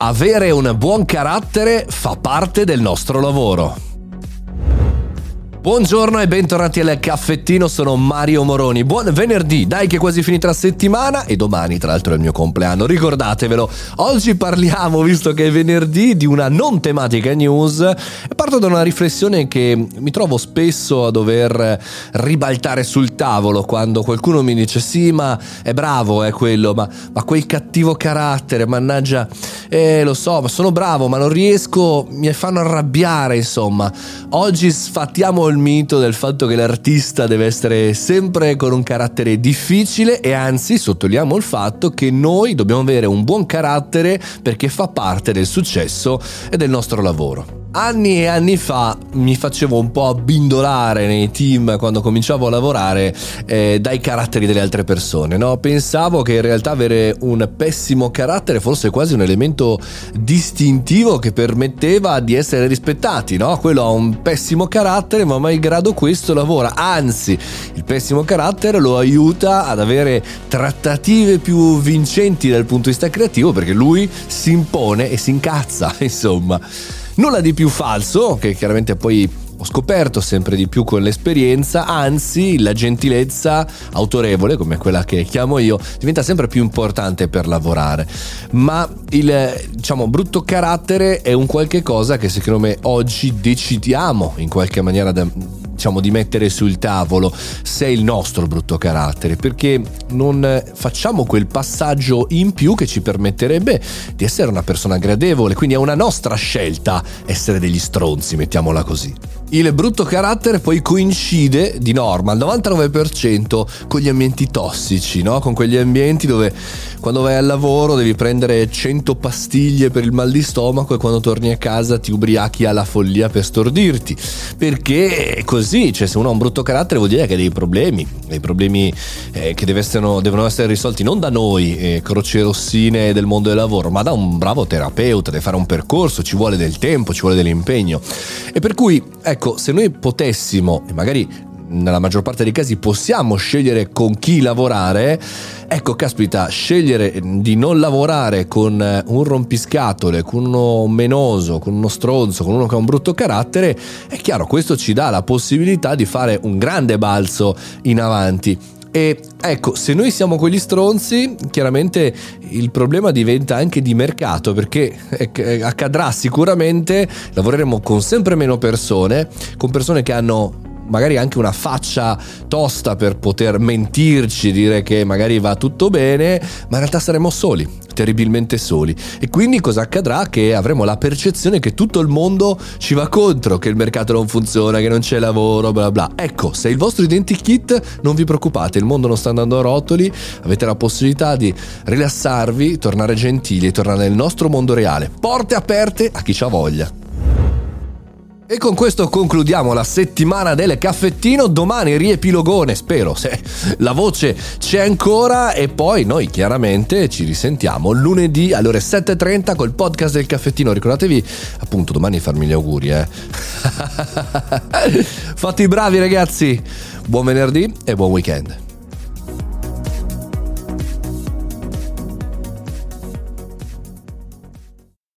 Avere un buon carattere fa parte del nostro lavoro. Buongiorno e bentornati al caffettino, sono Mario Moroni. Buon venerdì, dai che è quasi finita la settimana e domani tra l'altro è il mio compleanno, ricordatevelo. Oggi parliamo, visto che è venerdì, di una non tematica news parto da una riflessione che mi trovo spesso a dover ribaltare sul tavolo quando qualcuno mi dice sì ma è bravo è quello, ma, ma quel cattivo carattere, mannaggia, eh lo so, ma sono bravo ma non riesco, mi fanno arrabbiare insomma. Oggi sfattiamo il mito del fatto che l'artista deve essere sempre con un carattere difficile e anzi sottolineiamo il fatto che noi dobbiamo avere un buon carattere perché fa parte del successo e del nostro lavoro. Anni e anni fa mi facevo un po' abbindolare nei team quando cominciavo a lavorare eh, dai caratteri delle altre persone. No? Pensavo che in realtà avere un pessimo carattere fosse quasi un elemento distintivo che permetteva di essere rispettati. No? Quello ha un pessimo carattere, ma malgrado questo lavora. Anzi, il pessimo carattere lo aiuta ad avere trattative più vincenti dal punto di vista creativo perché lui si impone e si incazza, insomma. Nulla di più falso, che chiaramente poi ho scoperto sempre di più con l'esperienza, anzi la gentilezza autorevole, come quella che chiamo io, diventa sempre più importante per lavorare. Ma il diciamo brutto carattere è un qualche cosa che secondo me oggi decidiamo in qualche maniera da, diciamo, di mettere sul tavolo se è il nostro brutto carattere, perché non facciamo quel passaggio in più che ci permetterebbe di essere una persona gradevole, quindi è una nostra scelta essere degli stronzi, mettiamola così. Il brutto carattere poi coincide di norma al 99% con gli ambienti tossici, no? con quegli ambienti dove quando vai al lavoro devi prendere 100 pastiglie per il mal di stomaco e quando torni a casa ti ubriachi alla follia per stordirti. Perché è così, cioè se uno ha un brutto carattere vuol dire che ha dei problemi, dei problemi eh, che essere, devono essere risolti non da noi, eh, croce rossine del mondo del lavoro, ma da un bravo terapeuta, deve fare un percorso, ci vuole del tempo, ci vuole dell'impegno. E per cui, ecco, se noi potessimo, e magari nella maggior parte dei casi possiamo scegliere con chi lavorare, ecco caspita, scegliere di non lavorare con eh, un rompiscatole, con uno menoso, con uno stronzo, con uno che ha un brutto carattere, è chiaro, questo ci dà la possibilità di fare un grande balzo in avanti. E ecco, se noi siamo quegli stronzi, chiaramente il problema diventa anche di mercato perché eh, accadrà sicuramente, lavoreremo con sempre meno persone, con persone che hanno magari anche una faccia tosta per poter mentirci, dire che magari va tutto bene, ma in realtà saremo soli, terribilmente soli. E quindi cosa accadrà? Che avremo la percezione che tutto il mondo ci va contro, che il mercato non funziona, che non c'è lavoro, bla bla. Ecco, se il vostro identikit, non vi preoccupate, il mondo non sta andando a rotoli, avete la possibilità di rilassarvi, tornare gentili tornare nel nostro mondo reale. Porte aperte a chi ha voglia. E con questo concludiamo la settimana del caffettino. Domani riepilogone, spero, se la voce c'è ancora. E poi noi chiaramente ci risentiamo lunedì alle ore 7.30 col podcast del caffettino. Ricordatevi appunto domani farmi gli auguri, eh. Fatti bravi ragazzi. Buon venerdì e buon weekend.